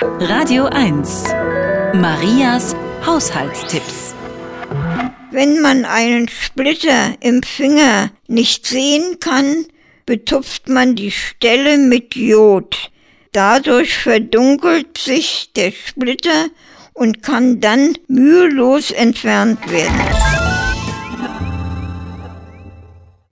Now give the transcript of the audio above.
Radio 1. Marias Haushaltstipps. Wenn man einen Splitter im Finger nicht sehen kann, betupft man die Stelle mit Jod. Dadurch verdunkelt sich der Splitter und kann dann mühelos entfernt werden.